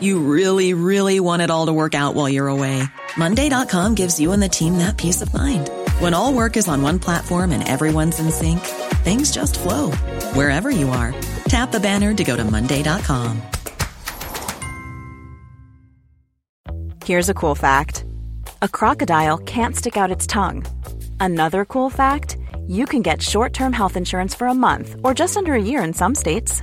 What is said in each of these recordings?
You really, really want it all to work out while you're away. Monday.com gives you and the team that peace of mind. When all work is on one platform and everyone's in sync, things just flow wherever you are. Tap the banner to go to Monday.com. Here's a cool fact a crocodile can't stick out its tongue. Another cool fact you can get short term health insurance for a month or just under a year in some states.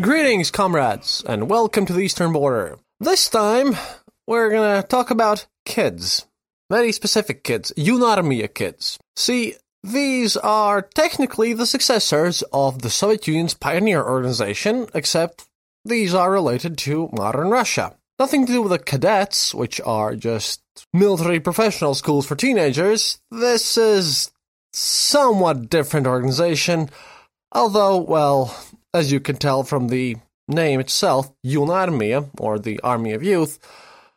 Greetings, comrades, and welcome to the Eastern Border. This time, we're gonna talk about kids. Very specific kids, Yunarmia kids. See, these are technically the successors of the Soviet Union's pioneer organization, except these are related to modern Russia. Nothing to do with the cadets, which are just military professional schools for teenagers. This is somewhat different organization, although, well, as you can tell from the name itself, Yunarmia, or the Army of Youth,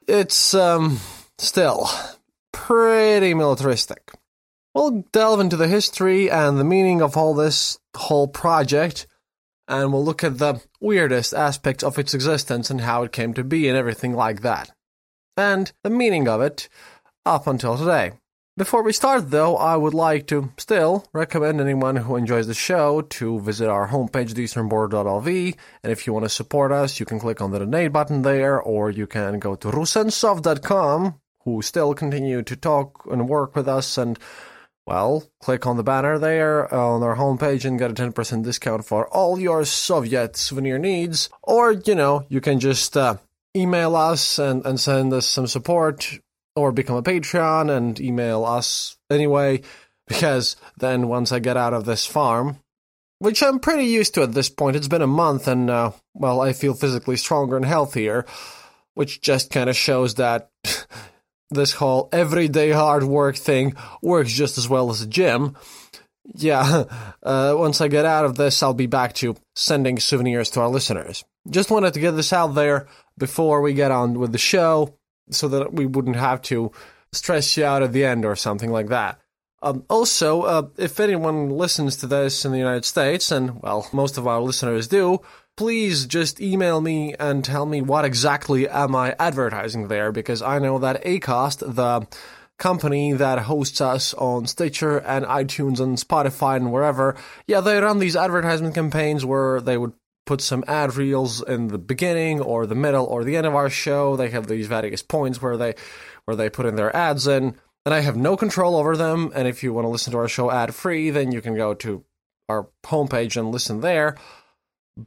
it's, um, still pretty militaristic. We'll delve into the history and the meaning of all this whole project, and we'll look at the weirdest aspects of its existence and how it came to be and everything like that. And the meaning of it up until today. Before we start, though, I would like to still recommend anyone who enjoys the show to visit our homepage, theeasternborder.lv. And if you want to support us, you can click on the donate button there, or you can go to rusensov.com, who still continue to talk and work with us. And, well, click on the banner there on our homepage and get a 10% discount for all your Soviet souvenir needs. Or, you know, you can just uh, email us and, and send us some support or become a Patreon and email us anyway, because then once I get out of this farm, which I'm pretty used to at this point, it's been a month and, uh, well, I feel physically stronger and healthier, which just kind of shows that this whole everyday hard work thing works just as well as a gym. Yeah, uh, once I get out of this, I'll be back to sending souvenirs to our listeners. Just wanted to get this out there before we get on with the show so that we wouldn't have to stress you out at the end or something like that. Um, also, uh, if anyone listens to this in the United States, and well, most of our listeners do, please just email me and tell me what exactly am I advertising there, because I know that Acast, the company that hosts us on Stitcher and iTunes and Spotify and wherever, yeah, they run these advertisement campaigns where they would put some ad reels in the beginning or the middle or the end of our show. They have these various points where they where they put in their ads in, and I have no control over them. And if you want to listen to our show ad free, then you can go to our homepage and listen there.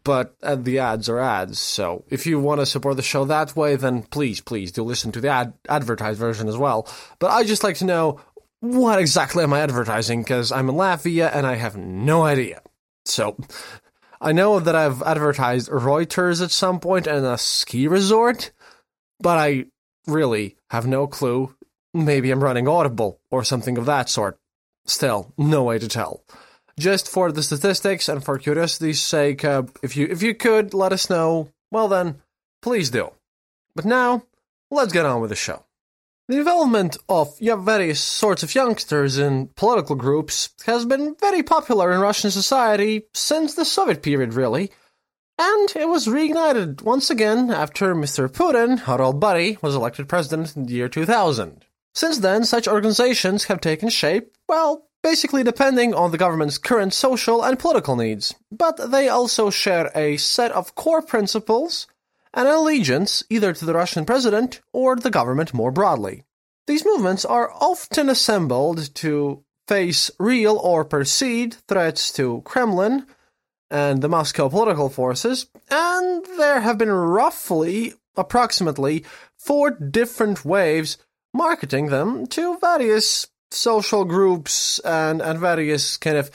But uh, the ads are ads, so if you want to support the show that way, then please, please do listen to the ad advertised version as well. But I just like to know what exactly am I advertising because I'm in Latvia and I have no idea. So I know that I've advertised Reuters at some point and a ski resort, but I really have no clue. Maybe I'm running Audible or something of that sort. Still, no way to tell. Just for the statistics and for curiosity's sake, uh, if you if you could let us know, well then, please do. But now, let's get on with the show. The development of various sorts of youngsters in political groups has been very popular in Russian society since the Soviet period, really. And it was reignited once again after Mr. Putin, our old buddy, was elected president in the year 2000. Since then, such organizations have taken shape, well, basically depending on the government's current social and political needs. But they also share a set of core principles and allegiance either to the Russian president or the government more broadly. These movements are often assembled to face real or perceived threats to Kremlin and the Moscow political forces, and there have been roughly, approximately, four different waves marketing them to various social groups and, and various kind of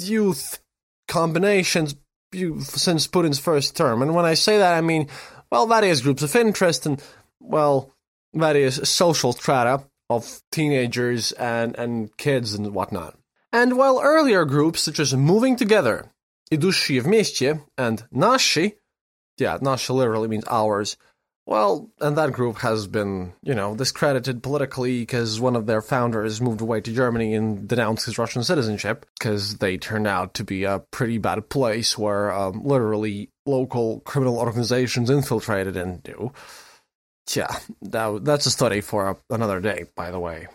youth combinations since Putin's first term. And when I say that, I mean, well, various groups of interest and, well, various social strata of teenagers and, and kids and whatnot. And while earlier groups such as Moving Together, Idushi and Nashi, yeah, Nashi literally means ours, well, and that group has been, you know, discredited politically because one of their founders moved away to Germany and denounced his Russian citizenship because they turned out to be a pretty bad place where um, literally local criminal organizations infiltrated into. Yeah, that, that's a study for a, another day, by the way.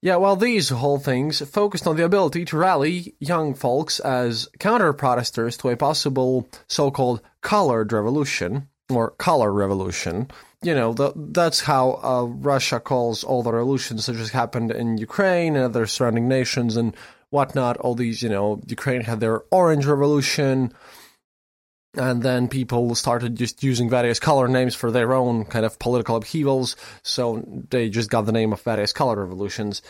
Yeah, well, these whole things focused on the ability to rally young folks as counter protesters to a possible so called colored revolution or color revolution. You know, the, that's how uh, Russia calls all the revolutions that just happened in Ukraine and other surrounding nations and whatnot. All these, you know, Ukraine had their orange revolution, and then people started just using various color names for their own kind of political upheavals. So they just got the name of various color revolutions.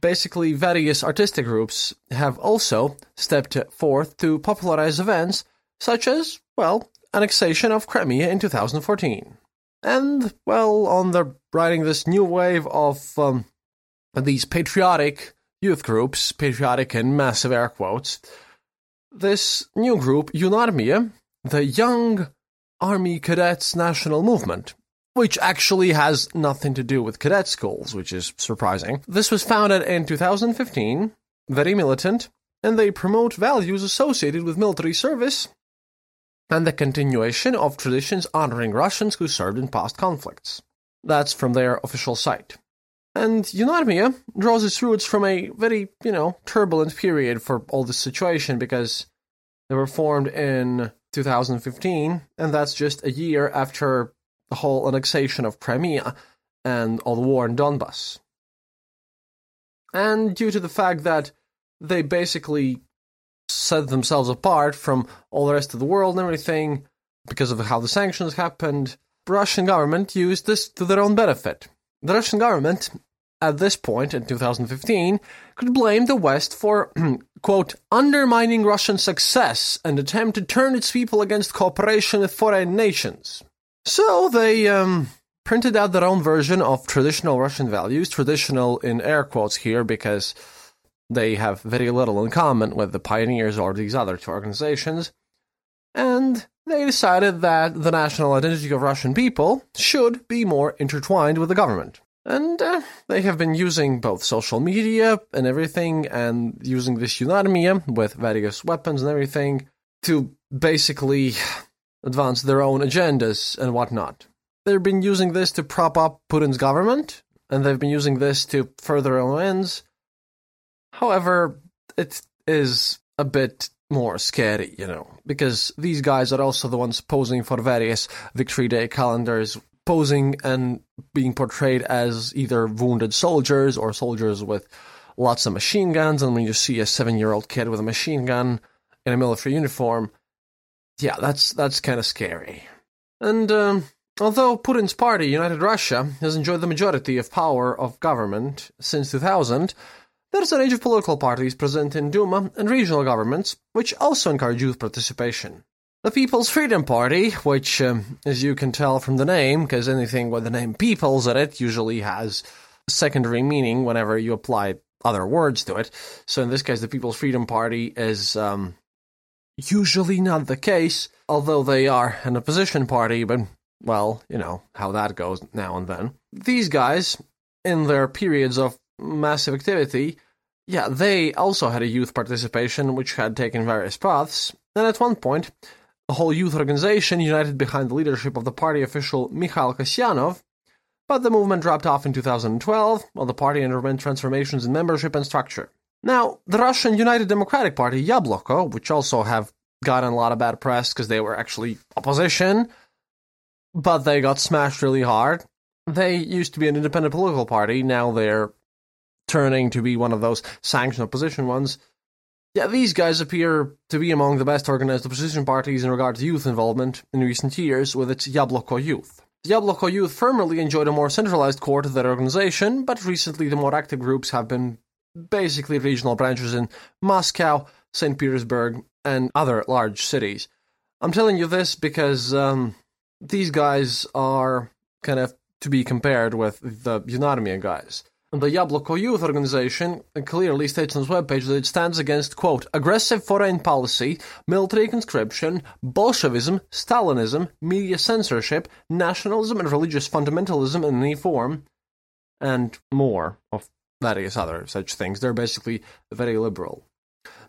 Basically, various artistic groups have also stepped forth to popularize events such as, well, annexation of Crimea in 2014. And, well, on the riding this new wave of um, these patriotic youth groups, patriotic in massive air quotes, this new group, UNARMIA, the Young Army Cadets National Movement, which actually has nothing to do with cadet schools, which is surprising. This was founded in 2015, very militant, and they promote values associated with military service and the continuation of traditions honoring Russians who served in past conflicts. That's from their official site. And Yunarmia draws its roots from a very, you know, turbulent period for all this situation because they were formed in 2015, and that's just a year after the whole annexation of Crimea and all the war in Donbass. And due to the fact that they basically set themselves apart from all the rest of the world and everything because of how the sanctions happened. The Russian government used this to their own benefit. The Russian government, at this point in 2015, could blame the West for, quote, undermining Russian success and attempt to turn its people against cooperation with foreign nations. So they um, printed out their own version of traditional Russian values, traditional in air quotes here because they have very little in common with the pioneers or these other two organizations, and they decided that the national identity of Russian people should be more intertwined with the government. And uh, they have been using both social media and everything, and using this Yunarmia with various weapons and everything to basically advance their own agendas and whatnot. They've been using this to prop up Putin's government, and they've been using this to further their own ends However, it is a bit more scary, you know, because these guys are also the ones posing for various Victory Day calendars, posing and being portrayed as either wounded soldiers or soldiers with lots of machine guns. And when you see a seven year old kid with a machine gun in a military uniform, yeah, that's that's kind of scary. And um, although Putin's party, United Russia, has enjoyed the majority of power of government since 2000, there's a range of political parties present in Duma and regional governments, which also encourage youth participation. The People's Freedom Party, which, um, as you can tell from the name, because anything with the name People's in it usually has secondary meaning whenever you apply other words to it. So in this case, the People's Freedom Party is um, usually not the case, although they are an opposition party, but, well, you know, how that goes now and then. These guys, in their periods of massive activity, yeah, they also had a youth participation which had taken various paths, and at one point, a whole youth organization united behind the leadership of the party official Mikhail Kasyanov, but the movement dropped off in 2012 while the party underwent transformations in membership and structure. Now, the Russian United Democratic Party, Yabloko, which also have gotten a lot of bad press because they were actually opposition, but they got smashed really hard. They used to be an independent political party. Now they're turning to be one of those sanctioned opposition ones. Yeah, these guys appear to be among the best organized opposition parties in regard to youth involvement in recent years with its Yabloko Youth. The Yabloko Youth formerly enjoyed a more centralized core to their organization, but recently the more active groups have been basically regional branches in Moscow, St. Petersburg, and other large cities. I'm telling you this because um, these guys are kind of to be compared with the Yunarmia guys. The Yabloko Youth Organization clearly states on its webpage that it stands against, quote, aggressive foreign policy, military conscription, Bolshevism, Stalinism, media censorship, nationalism and religious fundamentalism in any form, and more of various other such things. They're basically very liberal.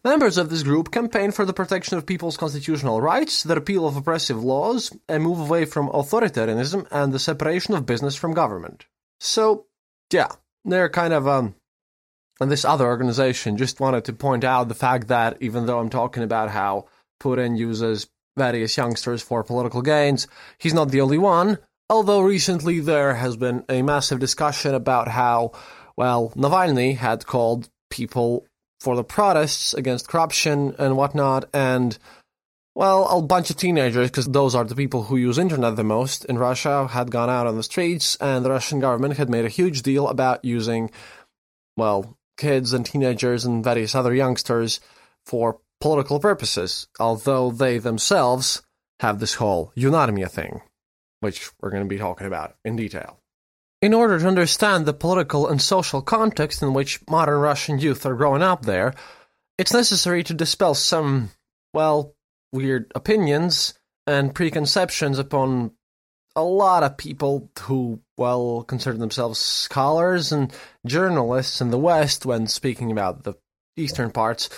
Members of this group campaign for the protection of people's constitutional rights, the repeal of oppressive laws, a move away from authoritarianism, and the separation of business from government. So, yeah, they're kind of um and this other organization just wanted to point out the fact that even though I'm talking about how Putin uses various youngsters for political gains, he's not the only one. Although recently there has been a massive discussion about how, well, Navalny had called people for the protests against corruption and whatnot, and well, a bunch of teenagers, because those are the people who use internet the most in Russia, had gone out on the streets, and the Russian government had made a huge deal about using, well, kids and teenagers and various other youngsters for political purposes, although they themselves have this whole Yunarmia thing, which we're going to be talking about in detail. In order to understand the political and social context in which modern Russian youth are growing up there, it's necessary to dispel some, well, weird opinions and preconceptions upon a lot of people who, well, consider themselves scholars and journalists in the West when speaking about the eastern parts,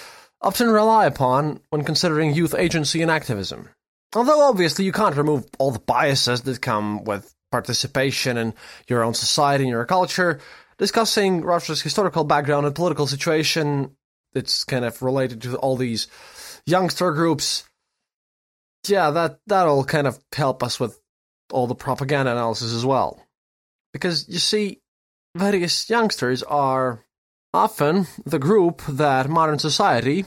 often rely upon when considering youth agency and activism. Although obviously you can't remove all the biases that come with participation in your own society and your culture, discussing Russia's historical background and political situation, it's kind of related to all these youngster groups yeah, that that'll kind of help us with all the propaganda analysis as well. Because you see, various youngsters are often the group that modern society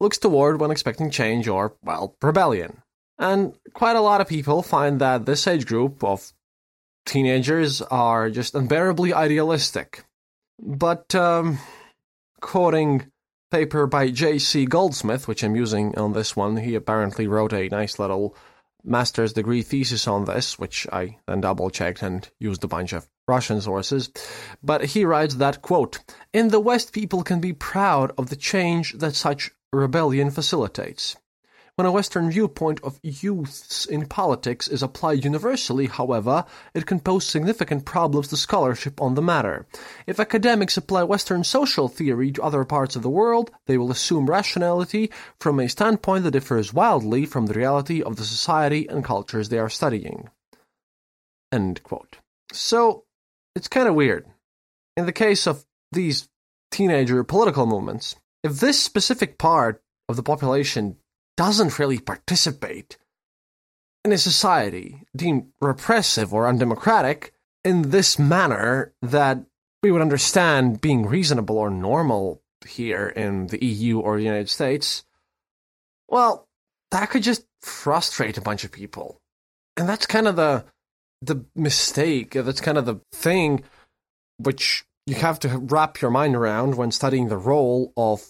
looks toward when expecting change or, well, rebellion. And quite a lot of people find that this age group of teenagers are just unbearably idealistic. But, um, quoting paper by J.C. Goldsmith, which I'm using on this one. He apparently wrote a nice little master's degree thesis on this, which I then double checked and used a bunch of Russian sources. But he writes that, quote, In the West, people can be proud of the change that such rebellion facilitates. When a Western viewpoint of youths in politics is applied universally, however, it can pose significant problems to scholarship on the matter. If academics apply Western social theory to other parts of the world, they will assume rationality from a standpoint that differs wildly from the reality of the society and cultures they are studying. End quote. So, it's kind of weird. In the case of these teenager political movements, if this specific part of the population doesn't really participate in a society deemed repressive or undemocratic in this manner that we would understand being reasonable or normal here in the EU or the United States, well, that could just frustrate a bunch of people. And that's kind of the the mistake, that's kind of the thing which you have to wrap your mind around when studying the role of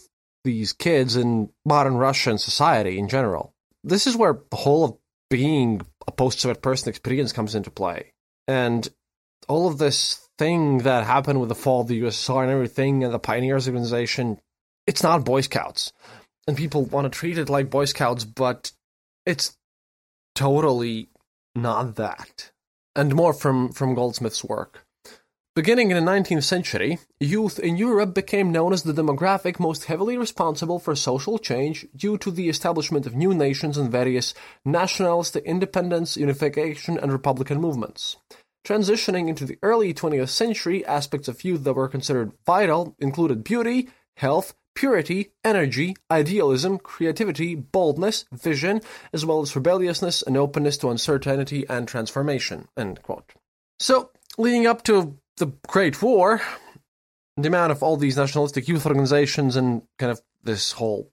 these kids in modern Russian society in general. This is where the whole of being a post Soviet person experience comes into play. And all of this thing that happened with the fall of the USSR and everything, and the Pioneers organization, it's not Boy Scouts. And people want to treat it like Boy Scouts, but it's totally not that. And more from, from Goldsmith's work. Beginning in the 19th century, youth in Europe became known as the demographic most heavily responsible for social change due to the establishment of new nations and various nationalistic independence, unification, and republican movements. Transitioning into the early 20th century, aspects of youth that were considered vital included beauty, health, purity, energy, idealism, creativity, boldness, vision, as well as rebelliousness and openness to uncertainty and transformation. So, leading up to the Great War, the amount of all these nationalistic youth organizations and kind of this whole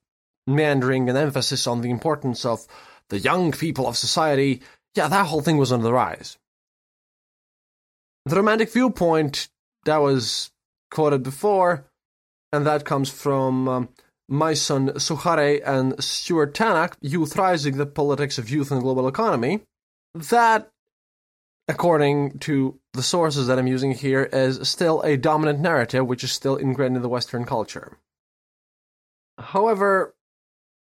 meandering and emphasis on the importance of the young people of society, yeah, that whole thing was on the rise. The romantic viewpoint that was quoted before, and that comes from um, Mason Sukarieh and Stuart Tannock, Youth Rising, the Politics of Youth and Global Economy. That, according to the sources that I'm using here, is still a dominant narrative which is still ingrained in the Western culture. However,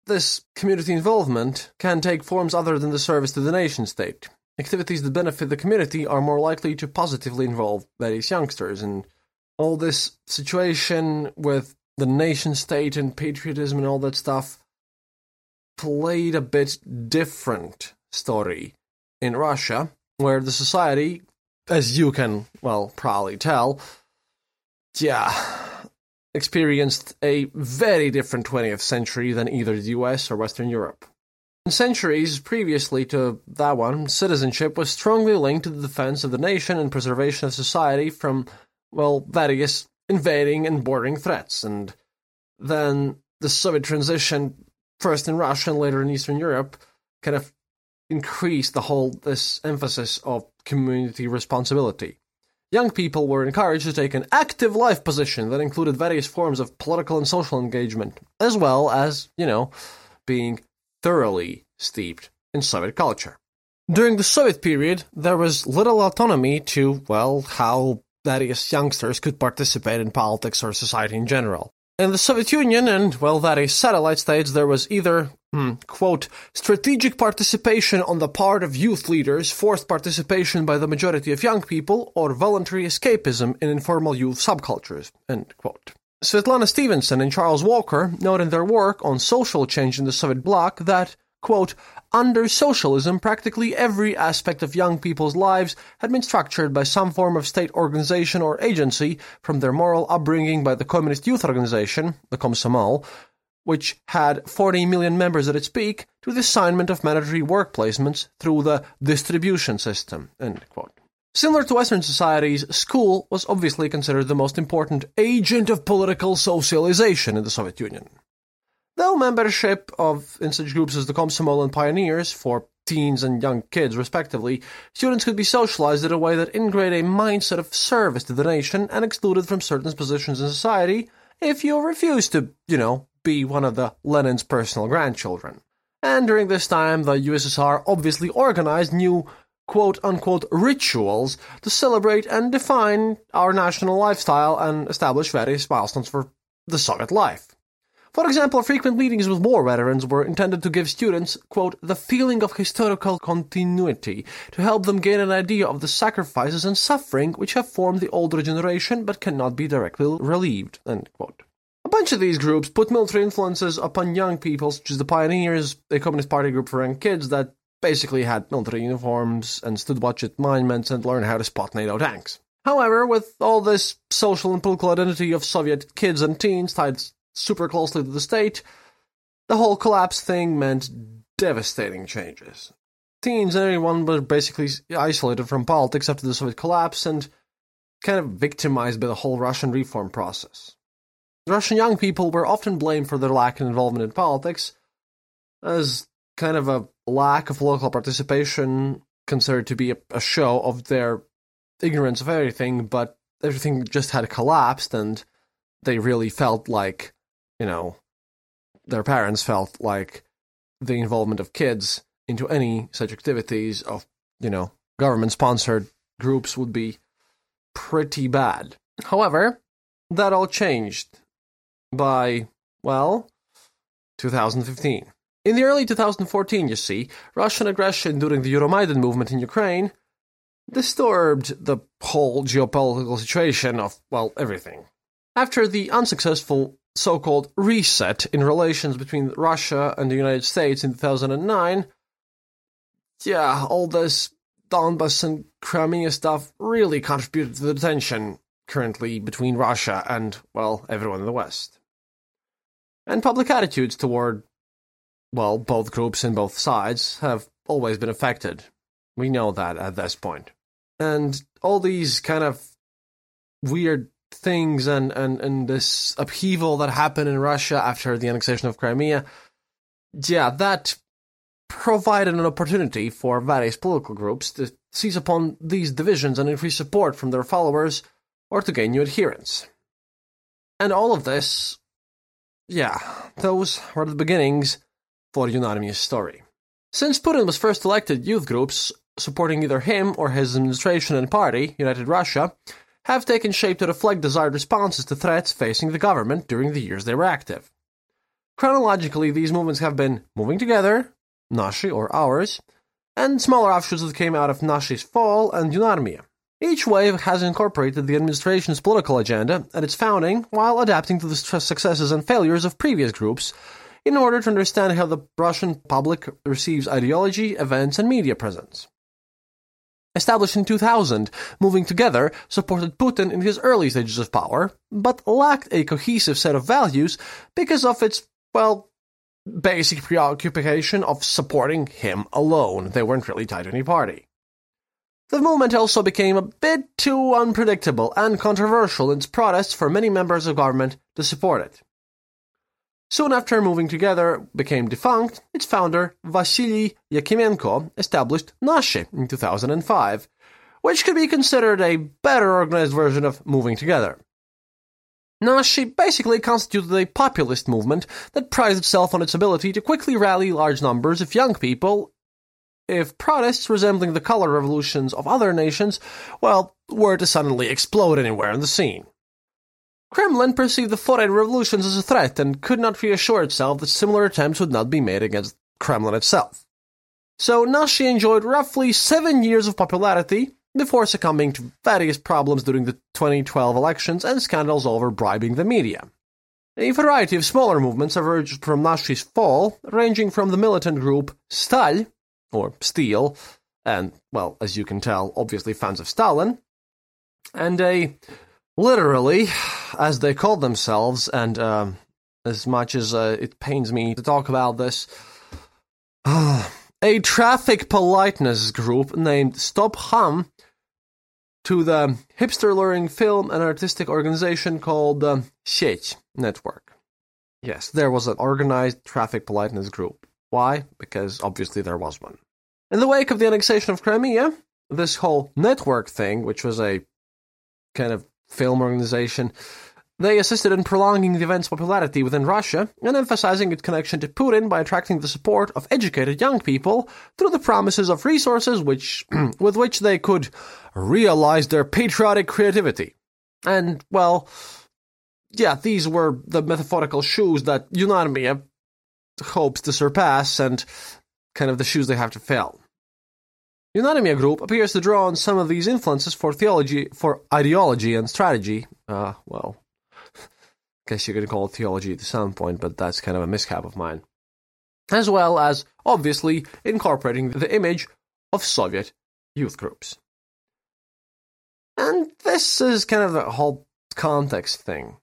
this community involvement can take forms other than the service to the nation state. Activities that benefit the community are more likely to positively involve various youngsters, and all this situation with the nation state and patriotism and all that stuff played a bit different story in Russia, where the society, as you can, well, probably tell, yeah, experienced a very different 20th century than either the US or Western Europe. In centuries previously to that one, citizenship was strongly linked to the defense of the nation and preservation of society from, well, various invading and bordering threats. And then the Soviet transition, first in Russia and later in Eastern Europe, kind of increased the whole this emphasis of community responsibility. Young people were encouraged to take an active life position that included various forms of political and social engagement, as well as, you know, being thoroughly steeped in Soviet culture. During the Soviet period, there was little autonomy to, well, how various youngsters could participate in politics or society in general. In the Soviet Union and, well, various satellite states, there was either, hmm, quote, strategic participation on the part of youth leaders, forced participation by the majority of young people, or voluntary escapism in informal youth subcultures, end quote. Svetlana Stephenson and Charles Walker note in their work on social change in the Soviet bloc that, quote, under socialism, practically every aspect of young people's lives had been structured by some form of state organization or agency, from their moral upbringing by the Communist Youth Organization, the Komsomol, which had 40 million members at its peak, to the assignment of mandatory work placements through the distribution system. Similar to Western societies, school was obviously considered the most important agent of political socialization in the Soviet Union. Though membership of in such groups as the Komsomol and Pioneers for teens and young kids, respectively, students could be socialized in a way that integrated a mindset of service to the nation and excluded from certain positions in society if you refused to, you know, be one of the Lenin's personal grandchildren. And during this time, the USSR obviously organized new quote unquote rituals to celebrate and define our national lifestyle and establish various milestones for the Soviet life. For example, frequent meetings with war veterans were intended to give students, quote, the feeling of historical continuity, to help them gain an idea of the sacrifices and suffering which have formed the older generation but cannot be directly relieved, end quote. A bunch of these groups put military influences upon young people, such as the Pioneers, a Communist Party group for young kids that basically had military uniforms and stood watch at monuments and learned how to spot NATO tanks. However, with all this social and political identity of Soviet kids and teens tied super closely to the state, the whole collapse thing meant devastating changes. Teens and everyone were basically isolated from politics after the Soviet collapse and kind of victimized by the whole Russian reform process. Russian young people were often blamed for their lack of involvement in politics, as kind of a lack of local participation considered to be a, a show of their ignorance of everything, but everything just had collapsed and they really felt like, you know, their parents felt like the involvement of kids into any such activities of, you know, government sponsored groups would be pretty bad. However, that all changed by, well, 2015. In the early 2014, you see, Russian aggression during the Euromaidan movement in Ukraine disturbed the whole geopolitical situation of, well, everything. After the unsuccessful so called reset in relations between Russia and the United States in 2009, yeah, all this Donbass and Crimea stuff really contributed to the tension currently between Russia and, well, everyone in the West. And public attitudes toward, well, both groups and both sides have always been affected. We know that at this point. And all these kind of weird things and, and, and this upheaval that happened in Russia after the annexation of Crimea, yeah, that provided an opportunity for various political groups to seize upon these divisions and increase support from their followers or to gain new adherents. And all of this, yeah, those were the beginnings for Yunarmia's story. Since Putin was first elected, youth groups supporting either him or his administration and party, United Russia, have taken shape to reflect desired responses to threats facing the government during the years they were active. Chronologically, these movements have been moving together, Nashi or ours, and smaller offshoots that came out of Nashi's fall and Yunarmia. Each wave has incorporated the administration's political agenda at its founding while adapting to the successes and failures of previous groups in order to understand how the Russian public receives ideology, events, and media presence. Established in 2000, Moving Together supported Putin in his early stages of power, but lacked a cohesive set of values because of its, well, basic preoccupation of supporting him alone. They weren't really tied to any party. The movement also became a bit too unpredictable and controversial in its protests for many members of government to support it. Soon after moving together became defunct, its founder, Vasily Yakemenko, established Nashi in 2005, which could be considered a better organized version of moving together. Nashi basically constituted a populist movement that prized itself on its ability to quickly rally large numbers of young people if protests resembling the color revolutions of other nations, well, were to suddenly explode anywhere in the scene. Kremlin perceived the foreign revolutions as a threat and could not reassure itself that similar attempts would not be made against Kremlin itself. So Nashi enjoyed roughly seven years of popularity before succumbing to various problems during the 2012 elections and scandals over bribing the media. A variety of smaller movements emerged from Nashi's fall, ranging from the militant group Stal, or Steel, and, well, as you can tell, obviously fans of Stalin, and a literally, as they called themselves, and um, as much as uh, it pains me to talk about this, a traffic politeness group named Stop Ham to the hipster luring film and artistic organization called uh, Sieć Network. Yes, there was an organized traffic politeness group. Why? Because obviously there was one. In the wake of the annexation of Crimea, this whole network thing, which was a kind of film organization, they assisted in prolonging the event's popularity within Russia and emphasizing its connection to Putin by attracting the support of educated young people through the promises of resources which, with which they could realize their patriotic creativity. And, well, yeah, these were the metaphorical shoes that Yunarmia hopes to surpass and kind of the shoes they have to fill. Yunarmia Group appears to draw on some of these influences for theology, for ideology and strategy. Uh, well, guess you could call it theology at some point, but that's kind of a miscap of mine. As well as, obviously, incorporating the image of Soviet youth groups. And this is kind of the whole context thing.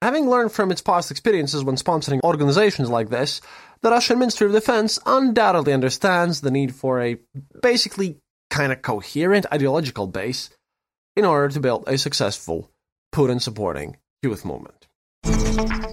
Having learned from its past experiences when sponsoring organizations like this, the Russian Ministry of Defense undoubtedly understands the need for a basically kind of coherent ideological base in order to build a successful Putin supporting youth movement.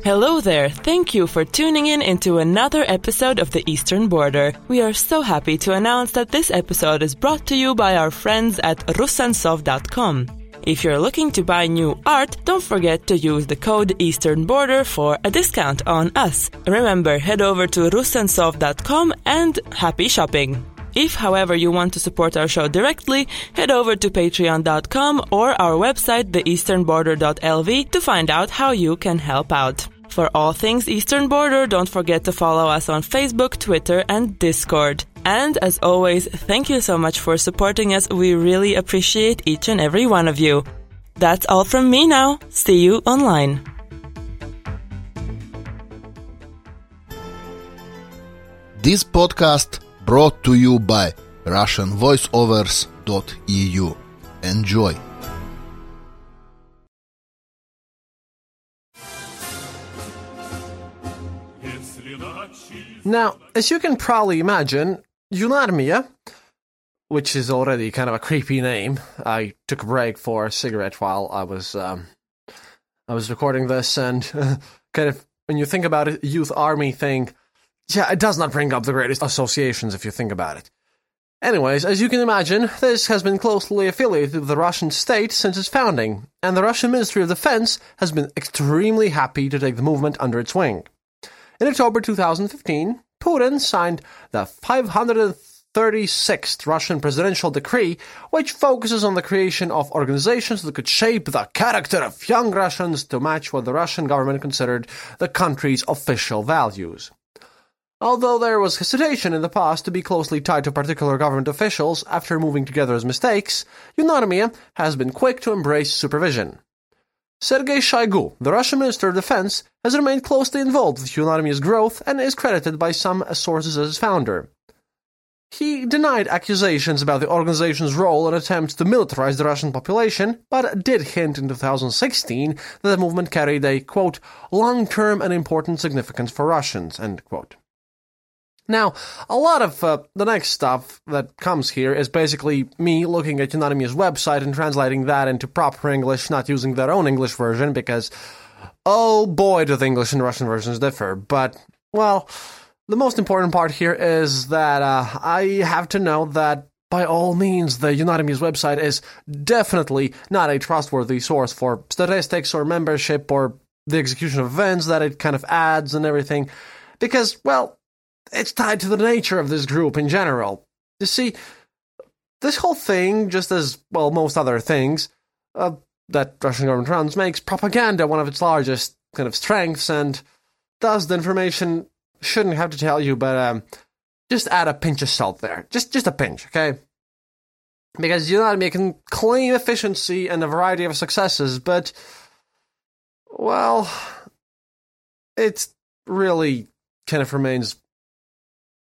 Hello there. Thank you for tuning in into another episode of The Eastern Border. We are so happy to announce that this episode is brought to you by our friends at Rusansov.com. If you're looking to buy new art, don't forget to use the code Eastern Border for a discount on us. Remember, head over to rusansov.com and happy shopping. If, however, you want to support our show directly, head over to patreon.com or our website, theeasternborder.lv, to find out how you can help out. For all things Eastern Border, don't forget to follow us on Facebook, Twitter, and Discord. And as always, thank you so much for supporting us. We really appreciate each and every one of you. That's all from me now. See you online. This podcast brought to you by RussianVoiceovers.eu. Enjoy. Now, as you can probably imagine, Yunarmia, which is already kind of a creepy name, I took a break for a cigarette while I was um, I was recording this, and uh, kind of when you think about it, youth army thing, yeah, it does not bring up the greatest associations if you think about it. Anyways, as you can imagine, this has been closely affiliated with the Russian state since its founding, and the Russian Ministry of Defense has been extremely happy to take the movement under its wing. In October 2015, Putin signed the 536th Russian presidential decree, which focuses on the creation of organizations that could shape the character of young Russians to match what the Russian government considered the country's official values. Although there was hesitation in the past to be closely tied to particular government officials after moving together as mistakes, Yunarmia has been quick to embrace supervision. Sergei Shoigu, the Russian Minister of Defense, has remained closely involved with Yunarmia's growth and is credited by some sources as its founder. He denied accusations about the organization's role in attempts to militarize the Russian population, but did hint in 2016 that the movement carried a, quote, long-term and important significance for Russians, end quote. Now, a lot of uh, the next stuff that comes here is basically me looking at Yunarmia's website and translating that into proper English, not using their own English version, because, oh boy, do the English and Russian versions differ. But, well, the most important part here is that uh, I have to know that by all means, the Yunarmia's website is definitely not a trustworthy source for statistics or membership or the execution of events that it kind of adds and everything. Because, well, it's tied to the nature of this group in general. You see, this whole thing, just as, well, most other things uh, that Russian government runs, makes propaganda one of its largest kind of strengths, and thus the information shouldn't have to tell you, but um, just add a pinch of salt there. Just, just a pinch, okay? Because you know I mean? can claim efficiency and a variety of successes, but, well, it really kind of remains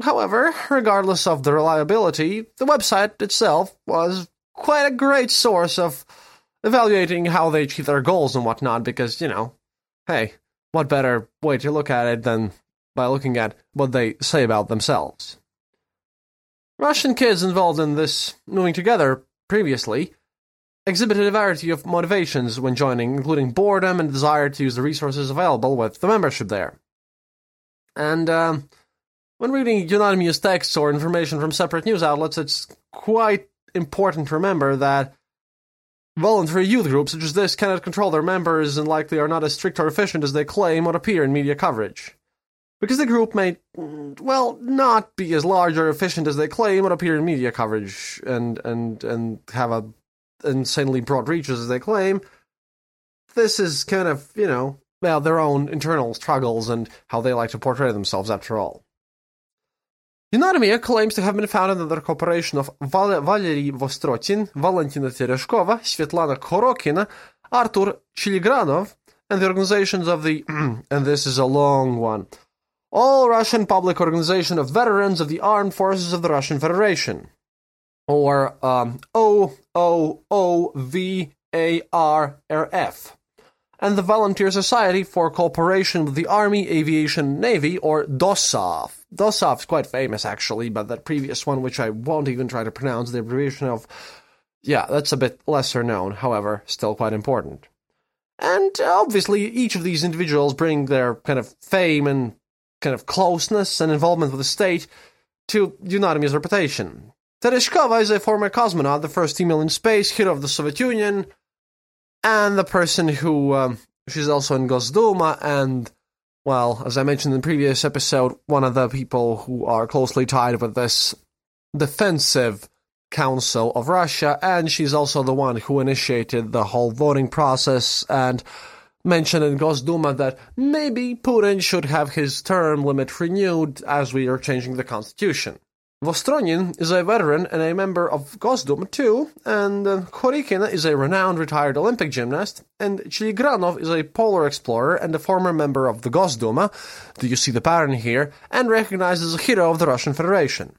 However, regardless of the reliability, the website itself was quite a great source of evaluating how they achieve their goals and whatnot, because, you know, hey, what better way to look at it than by looking at what they say about themselves? Russian kids involved in this moving together previously exhibited a variety of motivations when joining, including boredom and desire to use the resources available with the membership there. And, um, when reading Yunarmia's texts or information from separate news outlets, it's quite important to remember that voluntary youth groups such as this cannot control their members and likely are not as strict or efficient as they claim or appear in media coverage. Because the group may, well, not be as large or efficient as they claim or appear in media coverage and, and, and have a insanely broad reaches as they claim, this is kind of, you know, well, their own internal struggles and how they like to portray themselves after all. Yunarmia claims to have been founded under the cooperation of Val- Valery Vostrotin, Valentina Tereshkova, Svetlana Khorkina, Artur Chilingarov, and the organizations of the, and this is a long one, All Russian Public Organization of Veterans of the Armed Forces of the Russian Federation, or um, OOOVARRF, and the Volunteer Society for Cooperation with the Army, Aviation, Navy, or DOSAAF. DOSAAF is quite famous, actually, but that previous one, which I won't even try to pronounce, the abbreviation of yeah, that's a bit lesser known, however, still quite important. And obviously, each of these individuals bring their kind of fame and kind of closeness and involvement with the state to Yunarmia's reputation. Tereshkova is a former cosmonaut, the first female in space, hero of the Soviet Union, and the person who um, she's also in Gosduma, and well, as I mentioned in the previous episode, one of the people who are closely tied with this defensive council of Russia, and she's also the one who initiated the whole voting process and mentioned in Gosduma that maybe Putin should have his term limit renewed as we are changing the constitution. Vostronin is a veteran and a member of Gosduma too, and uh, Khorkina is a renowned retired Olympic gymnast, and Chilingarov is a polar explorer and a former member of the Gosduma, do you see the pattern here, and recognized as a hero of the Russian Federation.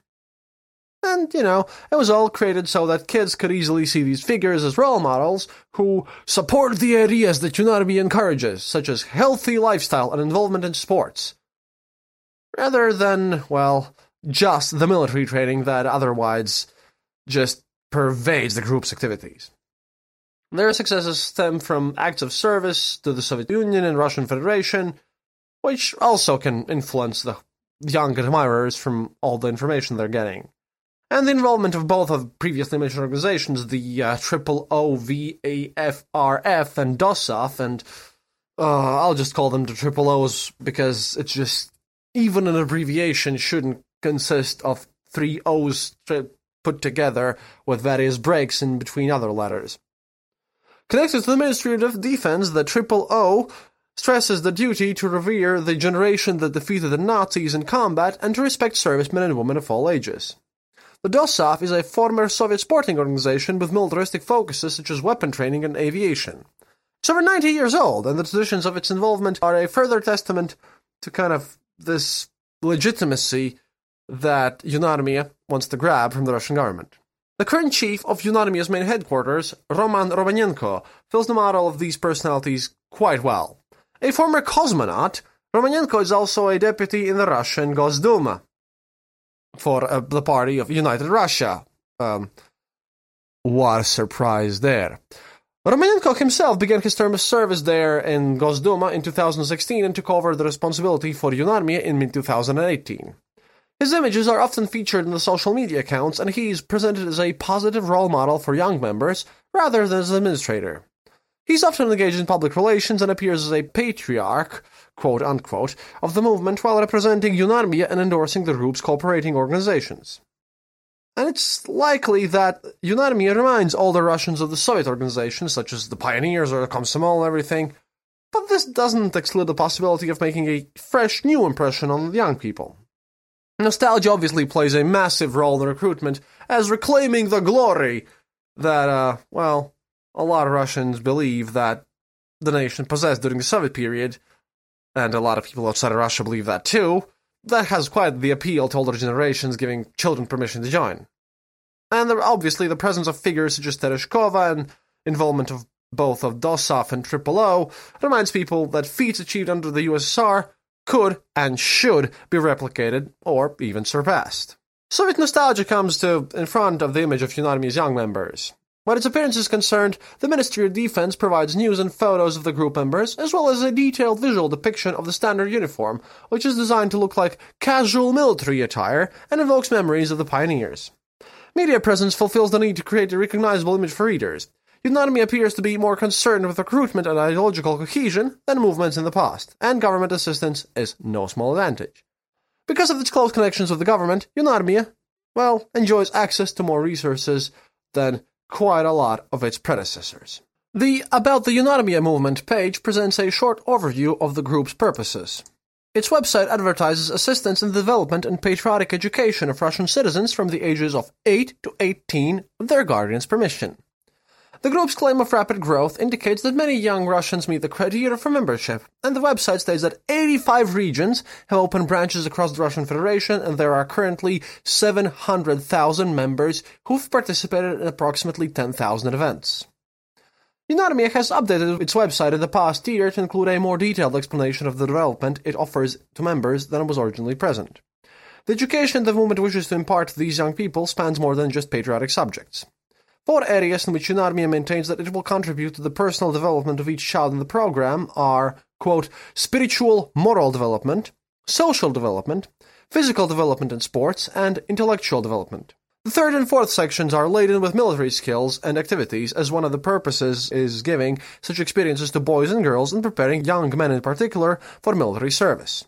And, you know, it was all created so that kids could easily see these figures as role models who support the ideas that Yunarmia encourages, such as healthy lifestyle and involvement in sports. Rather than, well, just the military training that otherwise just pervades the group's activities. Their successes stem from acts of service to the Soviet Union and Russian Federation, which also can influence the young admirers from all the information they're getting and the involvement of both of previously mentioned organizations, the uh, Triple O V A F R F and DOSAAF, and uh, I'll just call them the Triple O's because it's just even an abbreviation shouldn't consist of three O's put together with various breaks in between other letters. Connected to the Ministry of Defense, the Triple O stresses the duty to revere the generation that defeated the Nazis in combat and to respect servicemen and women of all ages. The DOSAAF is a former Soviet sporting organization with militaristic focuses such as weapon training and aviation. It's over 90 years old, and the traditions of its involvement are a further testament to kind of this legitimacy that Yunarmia wants to grab from the Russian government. The current chief of Yunarmia's main headquarters, Roman Romanenko, fills the model of these personalities quite well. A former cosmonaut, Romanenko is also a deputy in the Russian Gosduma, for uh, the party of United Russia. Um, what a surprise there. Romanenko himself began his term of service there in Gosduma in 2016 and took over the responsibility for Yunarmia in mid 2018. His images are often featured in the social media accounts, and he is presented as a positive role model for young members rather than as an administrator. He's often engaged in public relations and appears as a patriarch quote unquote, of the movement while representing Yunarmia and endorsing the group's cooperating organizations. And it's likely that Yunarmia reminds older Russians of the Soviet organizations, such as the Pioneers or the Komsomol and everything, but this doesn't exclude the possibility of making a fresh, new impression on young people. Nostalgia obviously plays a massive role in recruitment, as reclaiming the glory that, uh, well, a lot of Russians believe that the nation possessed during the Soviet period, and a lot of people outside of Russia believe that too, that has quite the appeal to older generations, giving children permission to join. And there, obviously, the presence of figures such as Tereshkova and involvement of both of DOSAAF and Triple O reminds people that feats achieved under the USSR could and should be replicated or even surpassed. Soviet nostalgia comes to in front of the image of Yunarmia's young members. What its appearance is concerned, the Ministry of Defense provides news and photos of the group members, as well as a detailed visual depiction of the standard uniform, which is designed to look like casual military attire and evokes memories of the pioneers. Media presence fulfills the need to create a recognizable image for readers. Yunarmia appears to be more concerned with recruitment and ideological cohesion than movements in the past, and government assistance is no small advantage. Because of its close connections with the government, Yunarmia, well, enjoys access to more resources than quite a lot of its predecessors. The About the Yunarmia movement page presents a short overview of the group's purposes. Its website advertises assistance in the development and patriotic education of Russian citizens from the ages of 8 to 18 with their guardian's permission. The group's claim of rapid growth indicates that many young Russians meet the criteria for membership, and the website states that 85 regions have opened branches across the Russian Federation, and there are currently 700,000 members who've participated in approximately 10,000 events. Yunarmia has updated its website in the past year to include a more detailed explanation of the development it offers to members than was originally present. The education the movement wishes to impart to these young people spans more than just patriotic subjects. Four areas in which Yunarmia maintains that it will contribute to the personal development of each child in the program are, quote, spiritual moral development, social development, physical development in sports, and intellectual development. The third and fourth sections are laden with military skills and activities, as one of the purposes is giving such experiences to boys and girls and preparing young men in particular for military service.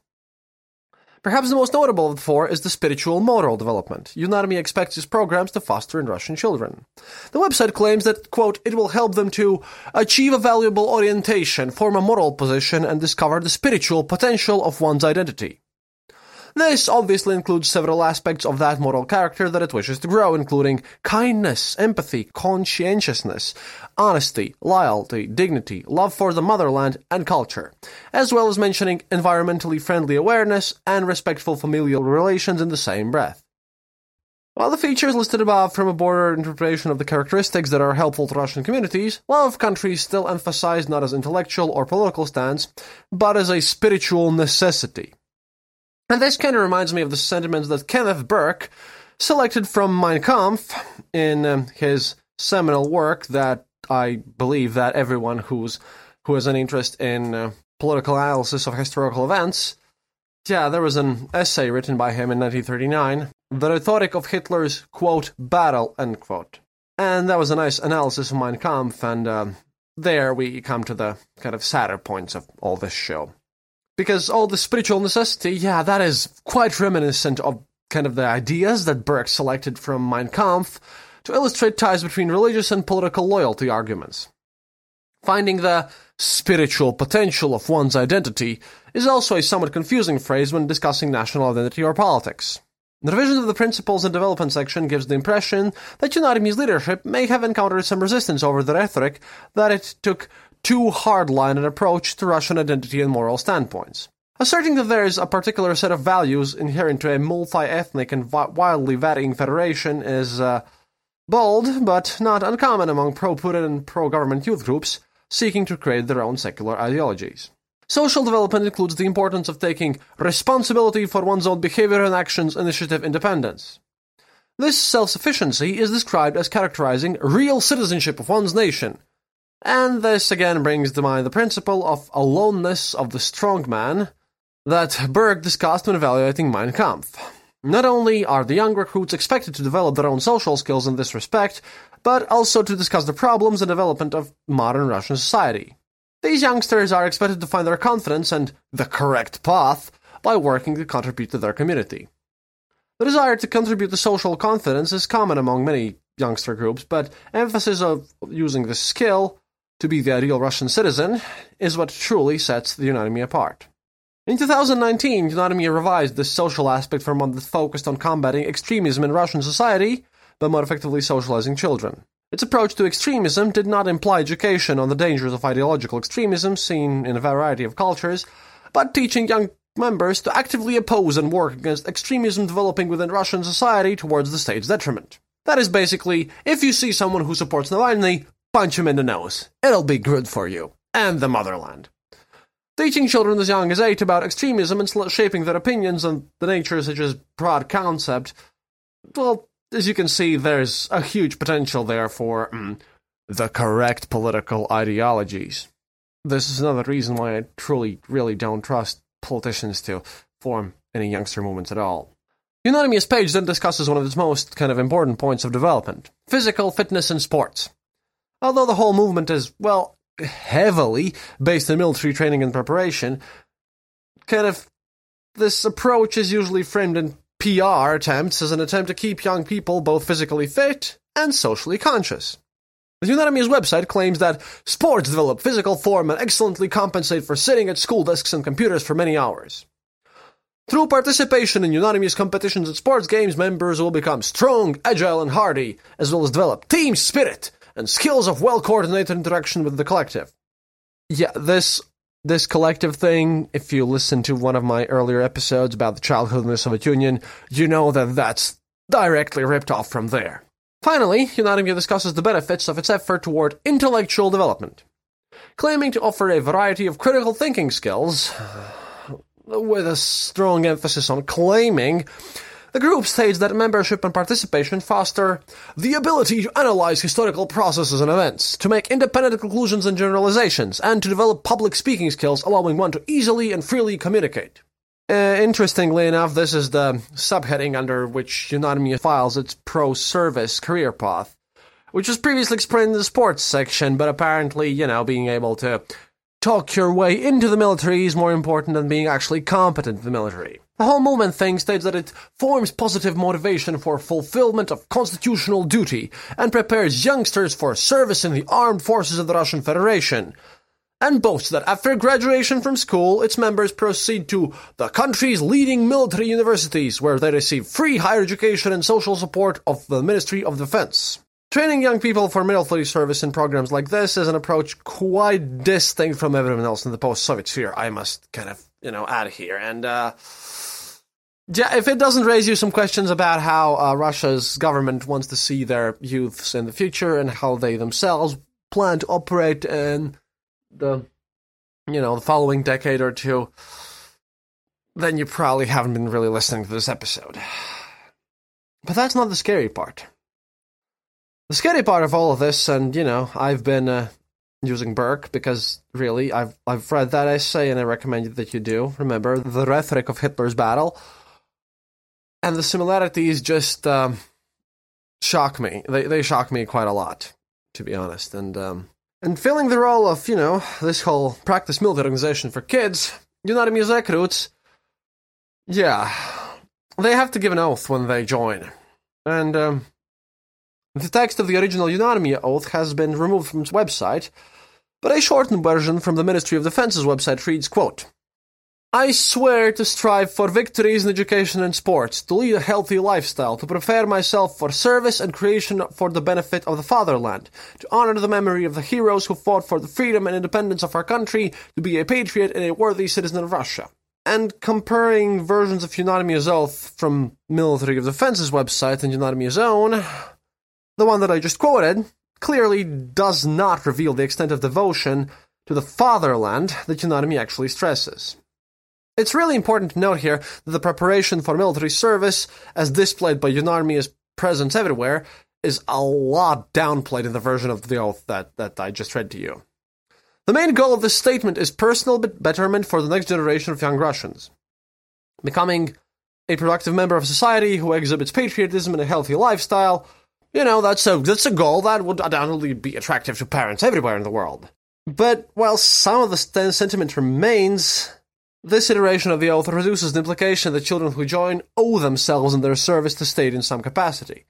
Perhaps the most notable of the four is the spiritual moral development. Yunarmia expects its programs to foster in Russian children. The website claims that, quote, it will help them to achieve a valuable orientation, form a moral position, and discover the spiritual potential of one's identity. This obviously includes several aspects of that moral character that it wishes to grow, including kindness, empathy, conscientiousness, honesty, loyalty, dignity, love for the motherland, and culture, as well as mentioning environmentally friendly awareness and respectful familial relations in the same breath. While the features listed above from a broader interpretation of the characteristics that are helpful to Russian communities, love of countries still emphasize not as intellectual or political stance, but as a spiritual necessity. And this kind of reminds me of the sentiments that Kenneth Burke selected from Mein Kampf in um, his seminal work that I believe that everyone who's who has an interest in uh, political analysis of historical events, yeah, there was an essay written by him in 1939, The Rhetoric of Hitler's, quote, battle, end quote. And that was a nice analysis of Mein Kampf, and um, there we come to the kind of sadder points of all this show because all the spiritual necessity, yeah, that is quite reminiscent of kind of the ideas that Burke selected from Mein Kampf to illustrate ties between religious and political loyalty arguments. Finding the spiritual potential of one's identity is also a somewhat confusing phrase when discussing national identity or politics. The revision of the Principles and Development section gives the impression that United Yunarmia's leadership may have encountered some resistance over the rhetoric that it took too hardline an approach to Russian identity and moral standpoints. Asserting that there is a particular set of values inherent to a multi-ethnic and wildly varying federation is uh, bold, but not uncommon among pro-Putin and pro-government youth groups seeking to create their own secular ideologies. Social development includes the importance of taking responsibility for one's own behavior and actions, initiative, independence. This self-sufficiency is described as characterizing real citizenship of one's nation, and this again brings to mind the principle of aloneness of the strong man that Burke discussed when evaluating Mein Kampf. Not only are the young recruits expected to develop their own social skills in this respect, but also to discuss the problems and development of modern Russian society. These youngsters are expected to find their confidence and the correct path by working to contribute to their community. The desire to contribute to social confidence is common among many youngster groups, but emphasis of using this skill to be the ideal Russian citizen is what truly sets the Yunarmia apart. In 2019, Yunarmia revised this social aspect from one that focused on combating extremism in Russian society by more effectively socializing children. Its approach to extremism did not imply education on the dangers of ideological extremism seen in a variety of cultures, but teaching young members to actively oppose and work against extremism developing within Russian society towards the state's detriment. That is basically, if you see someone who supports Navalny, punch him in the nose. It'll be good for you and the motherland. Teaching children as young as eight about extremism and shaping their opinions on the nature of such a broad concept, well, as you can see, there's a huge potential there for mm, the correct political ideologies. This is another reason why I truly, really don't trust politicians to form any youngster movements at all. Yunarmia's page then discusses one of its most kind of important points of development physical fitness and sports. Although the whole movement is, well, heavily based on military training and preparation, kind of this approach is usually framed in PR attempts as an attempt to keep young people both physically fit and socially conscious. The Yunarmia's website claims that sports develop physical form and excellently compensate for sitting at school desks and computers for many hours. Through participation in Yunarmia's competitions and sports games, members will become strong, agile, and hardy, as well as develop team spirit and skills of well-coordinated interaction with the collective. Yeah, this this collective thing, if you listen to one of my earlier episodes about the childhood of the Soviet Union, you know that that's directly ripped off from there. Finally, Yunarmia discusses the benefits of its effort toward intellectual development, claiming to offer a variety of critical thinking skills, with a strong emphasis on claiming The group states that membership and participation foster the ability to analyze historical processes and events, to make independent conclusions and generalizations, and to develop public speaking skills, allowing one to easily and freely communicate. Uh, interestingly enough, this is the subheading under which Yunarmia files its pro service career path, which was previously explained in the sports section, but apparently, you know, being able to talk your way into the military is more important than being actually competent in the military. The whole movement thing states that it forms positive motivation for fulfillment of constitutional duty and prepares youngsters for service in the armed forces of the Russian Federation. And boasts that after graduation from school, its members proceed to the country's leading military universities, where they receive free higher education and social support of the Ministry of Defense. Training young people for military service in programs like this is an approach quite distinct from everyone else in the post-Soviet sphere. I must kind of, you know, add here. And uh, yeah, if it doesn't raise you some questions about how uh, Russia's government wants to see their youths in the future and how they themselves plan to operate in the, you know, the following decade or two, then you probably haven't been really listening to this episode. But that's not the scary part. The scary part of all of this, and you know, I've been uh, using Burke because really, I've I've read that essay and I recommend that you do. Remember the rhetoric of Hitler's battle and the similarities just um, shock me. They they shock me quite a lot, to be honest. And um, and filling the role of you know this whole practice military organization for kids, you United Music recruits, yeah, they have to give an oath when they join, and um, the text of the original Yunarmia oath has been removed from its website, but a shortened version from the Ministry of Defense's website reads, quote, I swear to strive for victories in education and sports, to lead a healthy lifestyle, to prepare myself for service and creation for the benefit of the fatherland, to honor the memory of the heroes who fought for the freedom and independence of our country, to be a patriot and a worthy citizen of Russia. And comparing versions of Yunarmia Oath from Military of Defense's website and Yunarmia Own, the one that I just quoted clearly does not reveal the extent of devotion to the fatherland that Yunarmia actually stresses. It's really important to note here that the preparation for military service, as displayed by Yunarmia's presence everywhere, is a lot downplayed in the version of the oath that, that I just read to you. The main goal of this statement is personal betterment for the next generation of young Russians. Becoming a productive member of society who exhibits patriotism and a healthy lifestyle, you know, that's a, that's a goal that would undoubtedly be attractive to parents everywhere in the world. But while some of the sentiment remains, this iteration of the oath reduces the implication that children who join owe themselves and their service to state in some capacity.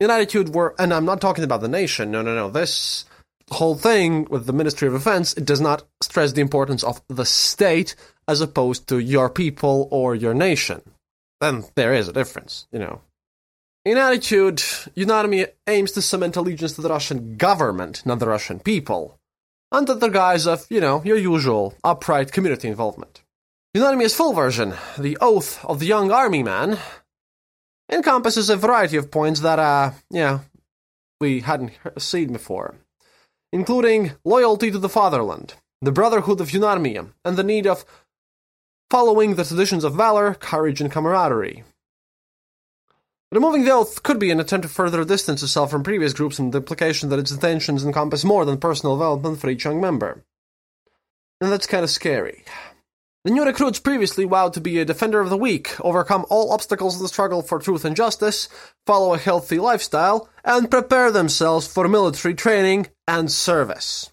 In attitude were, and I'm not talking about the nation, no, no, no, this whole thing with the Ministry of Defense, it does not stress the importance of the state as opposed to your people or your nation. Then there is a difference, you know. In attitude, Yunarmia aims to cement allegiance to the Russian government, not the Russian people, under the guise of, you know, your usual upright community involvement. Yunarmia' full version, the Oath of the Young Army Man, encompasses a variety of points that, uh, yeah, we hadn't seen before, including loyalty to the fatherland, the brotherhood of Yunarmia, and the need of following the traditions of valor, courage, and camaraderie. Removing the oath could be an attempt to further distance itself from previous groups and the implication that its intentions encompass more than personal development for each young member. And that's kind of scary. The new recruits previously vowed to be a defender of the weak, overcome all obstacles in the struggle for truth and justice, follow a healthy lifestyle, and prepare themselves for military training and service.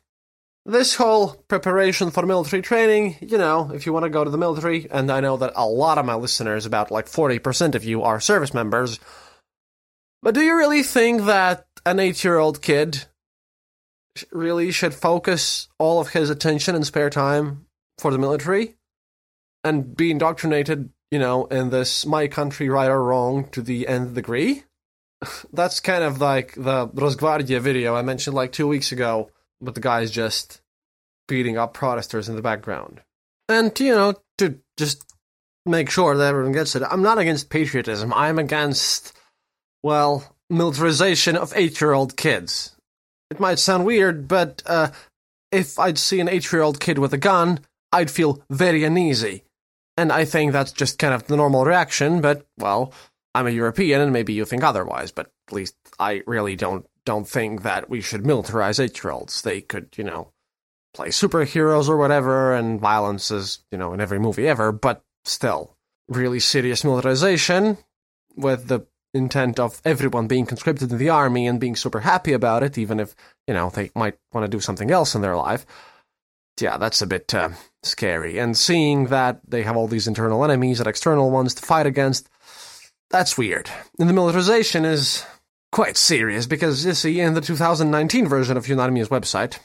This whole preparation for military training, you know, if you want to go to the military, and I know that a lot of my listeners, about like 40% of you, are service members, but do you really think that an eight year old kid really should focus all of his attention and spare time for the military and be indoctrinated, you know, in this my country right or wrong to the nth degree? That's kind of like the Rosgvardia video I mentioned like two weeks ago but the guy's just beating up protesters in the background. And, you know, to just make sure that everyone gets it, I'm not against patriotism. I'm against, well, militarization of eight year old kids. It might sound weird, but uh, if I'd see an eight year old kid with a gun, I'd feel very uneasy. And I think that's just kind of the normal reaction, but, well, I'm a European, and maybe you think otherwise, but at least I really don't don't think that we should militarize eight-year-olds. They could, you know, play superheroes or whatever, and violence is, you know, in every movie ever. But still, really serious militarization with the intent of everyone being conscripted in the army and being super happy about it, even if, you know, they might want to do something else in their life. Yeah, that's a bit uh, scary. And seeing that they have all these internal enemies and external ones to fight against, that's weird. And the militarization is quite serious because, you see, in the 2019 version of Yunarmia's website,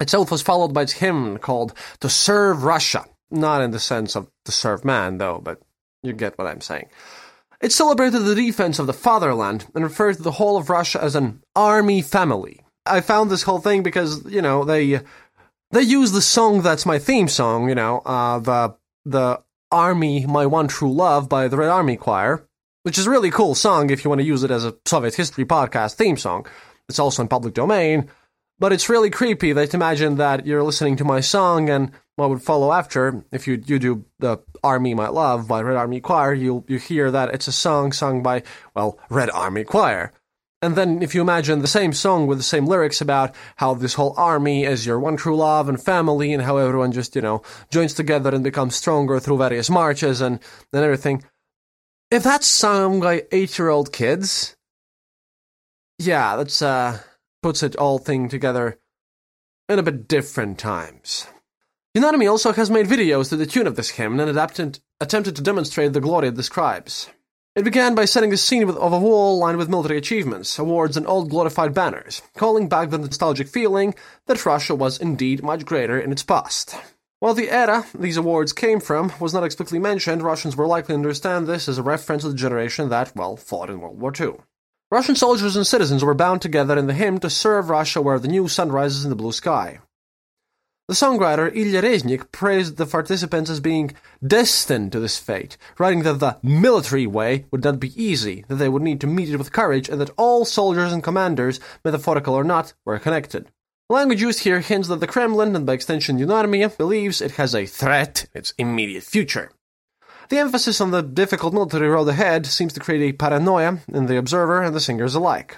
itself was followed by its hymn called To Serve Russia. Not in the sense of to serve man, though, but you get what I'm saying. It celebrated the defense of the fatherland and referred to the whole of Russia as an army family. I found this whole thing because, you know, they they use the song that's my theme song, you know, uh, the the Army My One True Love by the Red Army Choir, which is a really cool song if you want to use it as a Soviet history podcast theme song. It's also in public domain, but it's really creepy that imagine that you're listening to my song and what would follow after, if you you do the Army My Love by Red Army Choir, you you hear that it's a song sung by well Red Army Choir. And then if you imagine the same song with the same lyrics about how this whole army is your one true love and family and how everyone just, you know, joins together and becomes stronger through various marches and, and everything. If that's sung by eight year old kids, yeah, that's uh puts it all thing together in a bit different times. Yunarmia also has made videos to the tune of this hymn and adapted, attempted to demonstrate the glory it describes. It began by setting the scene with, of a wall lined with military achievements, awards, and old glorified banners, calling back the nostalgic feeling that Russia was indeed much greater in its past. While the era these awards came from was not explicitly mentioned, Russians were likely to understand this as a reference to the generation that, well, fought in World War II. Russian soldiers and citizens were bound together in the hymn to serve Russia where the new sun rises in the blue sky. The songwriter Ilya Reznik praised the participants as being destined to this fate, writing that the military way would not be easy, that they would need to meet it with courage, and that all soldiers and commanders, metaphorical or not, were connected. Language used here hints that the Kremlin, and by extension Yunarmia, believes it has a threat in its immediate future. The emphasis on the difficult military road ahead seems to create a paranoia in the observer and the singers alike.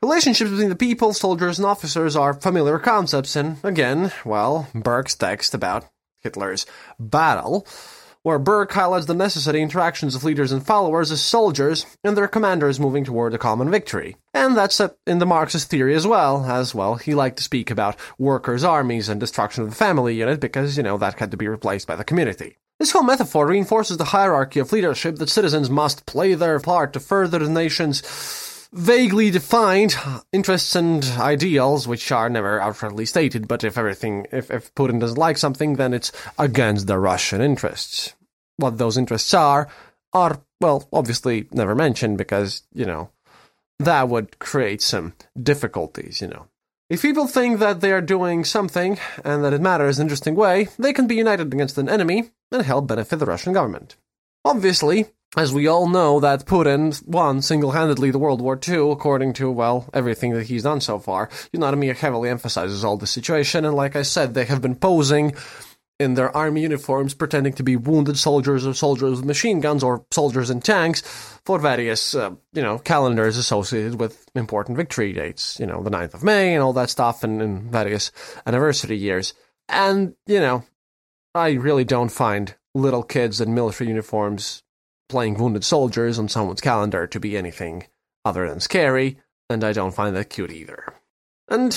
Relationships between the people, soldiers, and officers are familiar concepts, and again, well, Burke's text about Hitler's battle, where Burke highlights the necessary interactions of leaders and followers as soldiers and their commanders moving toward a common victory. And that's in the Marxist theory as well, as well, he liked to speak about workers' armies and destruction of the family unit because, you know, that had to be replaced by the community. This whole metaphor reinforces the hierarchy of leadership that citizens must play their part to further the nation's vaguely defined interests and ideals, which are never outwardly stated, but if everything, if, if Putin doesn't like something, then it's against the Russian interests. What those interests are, are, well, obviously never mentioned because, you know, that would create some difficulties, you know. If people think that they are doing something and that it matters in an interesting way, they can be united against an enemy and help benefit the Russian government. Obviously, as we all know, that Putin won single-handedly the World War II, according to, well, everything that he's done so far. Yunarmia heavily emphasizes all the situation, and like I said, they have been posing in their army uniforms, pretending to be wounded soldiers or soldiers with machine guns or soldiers in tanks for various, uh, you know, calendars associated with important victory dates, you know, the 9th of May and all that stuff, and, and various anniversary years. And, you know, I really don't find little kids in military uniforms playing wounded soldiers on someone's calendar to be anything other than scary, and I don't find that cute either. And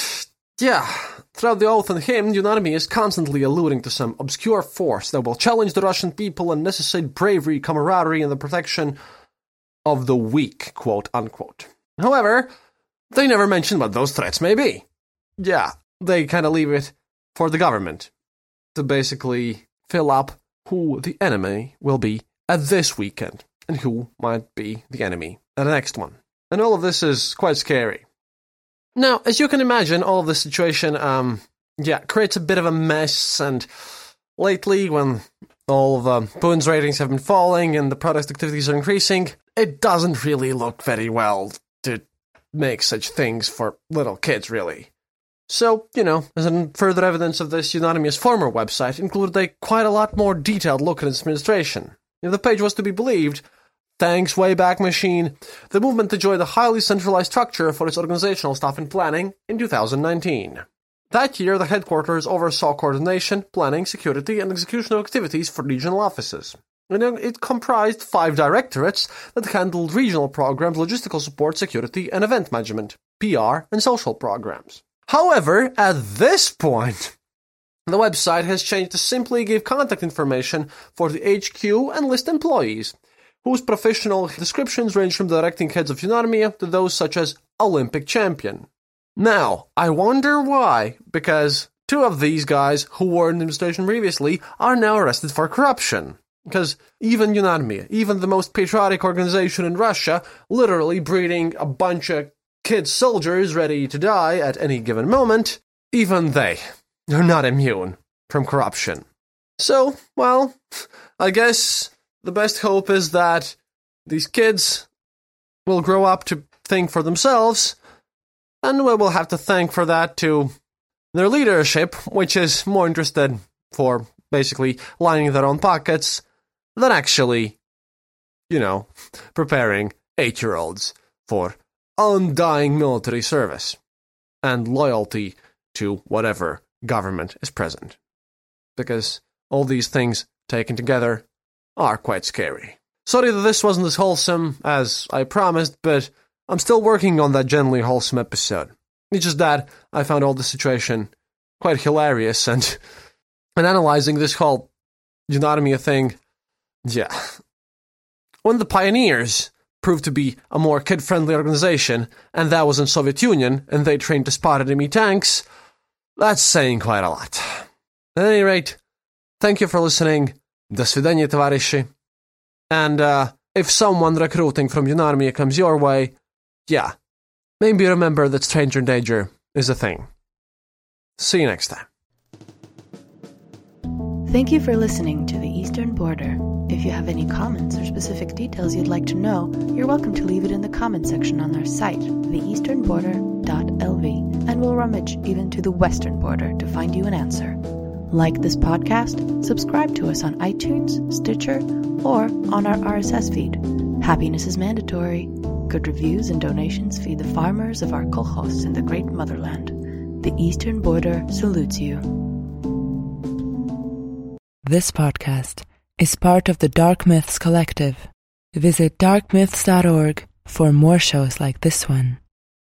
yeah, throughout the oath and hymn, Yunarmia is constantly alluding to some obscure force that will challenge the Russian people and necessitate bravery, camaraderie, and the protection of the weak, quote unquote. However, they never mention what those threats may be. Yeah, they kind of leave it for the government to basically fill up who the enemy will be at this weekend and who might be the enemy at the next one. And all of this is quite scary. Now, as you can imagine, all of this situation, um, yeah, creates a bit of a mess. And lately, when all of um, Putin's ratings have been falling and the product activities are increasing, it doesn't really look very well to make such things for little kids, really. So, you know, as in further evidence of this, Yunarmia's former website included a quite a lot more detailed look at its administration. If the page was to be believed, thanks Wayback Machine, the movement enjoyed a highly centralized structure for its organizational staff and planning in 2019. That year, the headquarters oversaw coordination, planning, security, and execution of activities for regional offices. And it comprised five directorates that handled regional programs, logistical support, security, and event management, PR, and social programs. However, at this point, the website has changed to simply give contact information for the HQ and list employees, whose professional descriptions range from directing heads of Yunarmia to those such as Olympic champion. Now, I wonder why, because two of these guys who were in the administration previously are now arrested for corruption. Because even Yunarmia, even the most patriotic organization in Russia, literally breeding a bunch of kid soldiers ready to die at any given moment, even they are not immune from corruption. So, well, I guess the best hope is that these kids will grow up to think for themselves, and we will have to thank for that to their leadership, which is more interested for basically lining their own pockets than actually, you know, preparing eight year olds for undying military service and loyalty to whatever government is present. Because all these things taken together are quite scary. Sorry that this wasn't as wholesome as I promised, but I'm still working on that generally wholesome episode. It's just that I found all the situation quite hilarious and and analyzing this whole Yunarmia thing, yeah. When the pioneers proved to be a more kid-friendly organization, and that was in Soviet Union, and they trained to spot enemy tanks, that's saying quite a lot. At any rate, thank you for listening. До свидания, товарищи. And uh, if someone recruiting from Yunarmia comes your way, yeah, maybe remember that stranger danger is a thing. See you next time. Thank you for listening to The Eastern Border. If you have any comments or specific details you'd like to know, you're welcome to leave it in the comment section on our site, theeasternborder.com theeasternborder.lv, and we'll rummage even to the western border to find you an answer. Like this podcast, subscribe to us on iTunes, Stitcher, or on our RSS feed. Happiness is mandatory. Good reviews and donations feed the farmers of our kolkhoz in the great motherland. The Eastern Border salutes you. This podcast is part of the Dark Myths Collective. Visit darkmyths.org for more shows like this one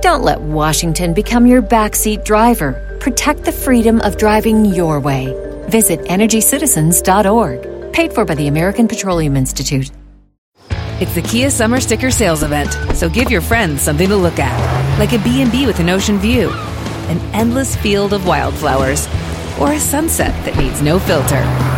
Don't let Washington become your backseat driver. Protect the freedom of driving your way. Visit EnergyCitizens.org. Paid for by the American Petroleum Institute. It's the Kia Summer Sticker Sales Event, so give your friends something to look at, like a B&B with an ocean view, an endless field of wildflowers, or a sunset that needs no filter.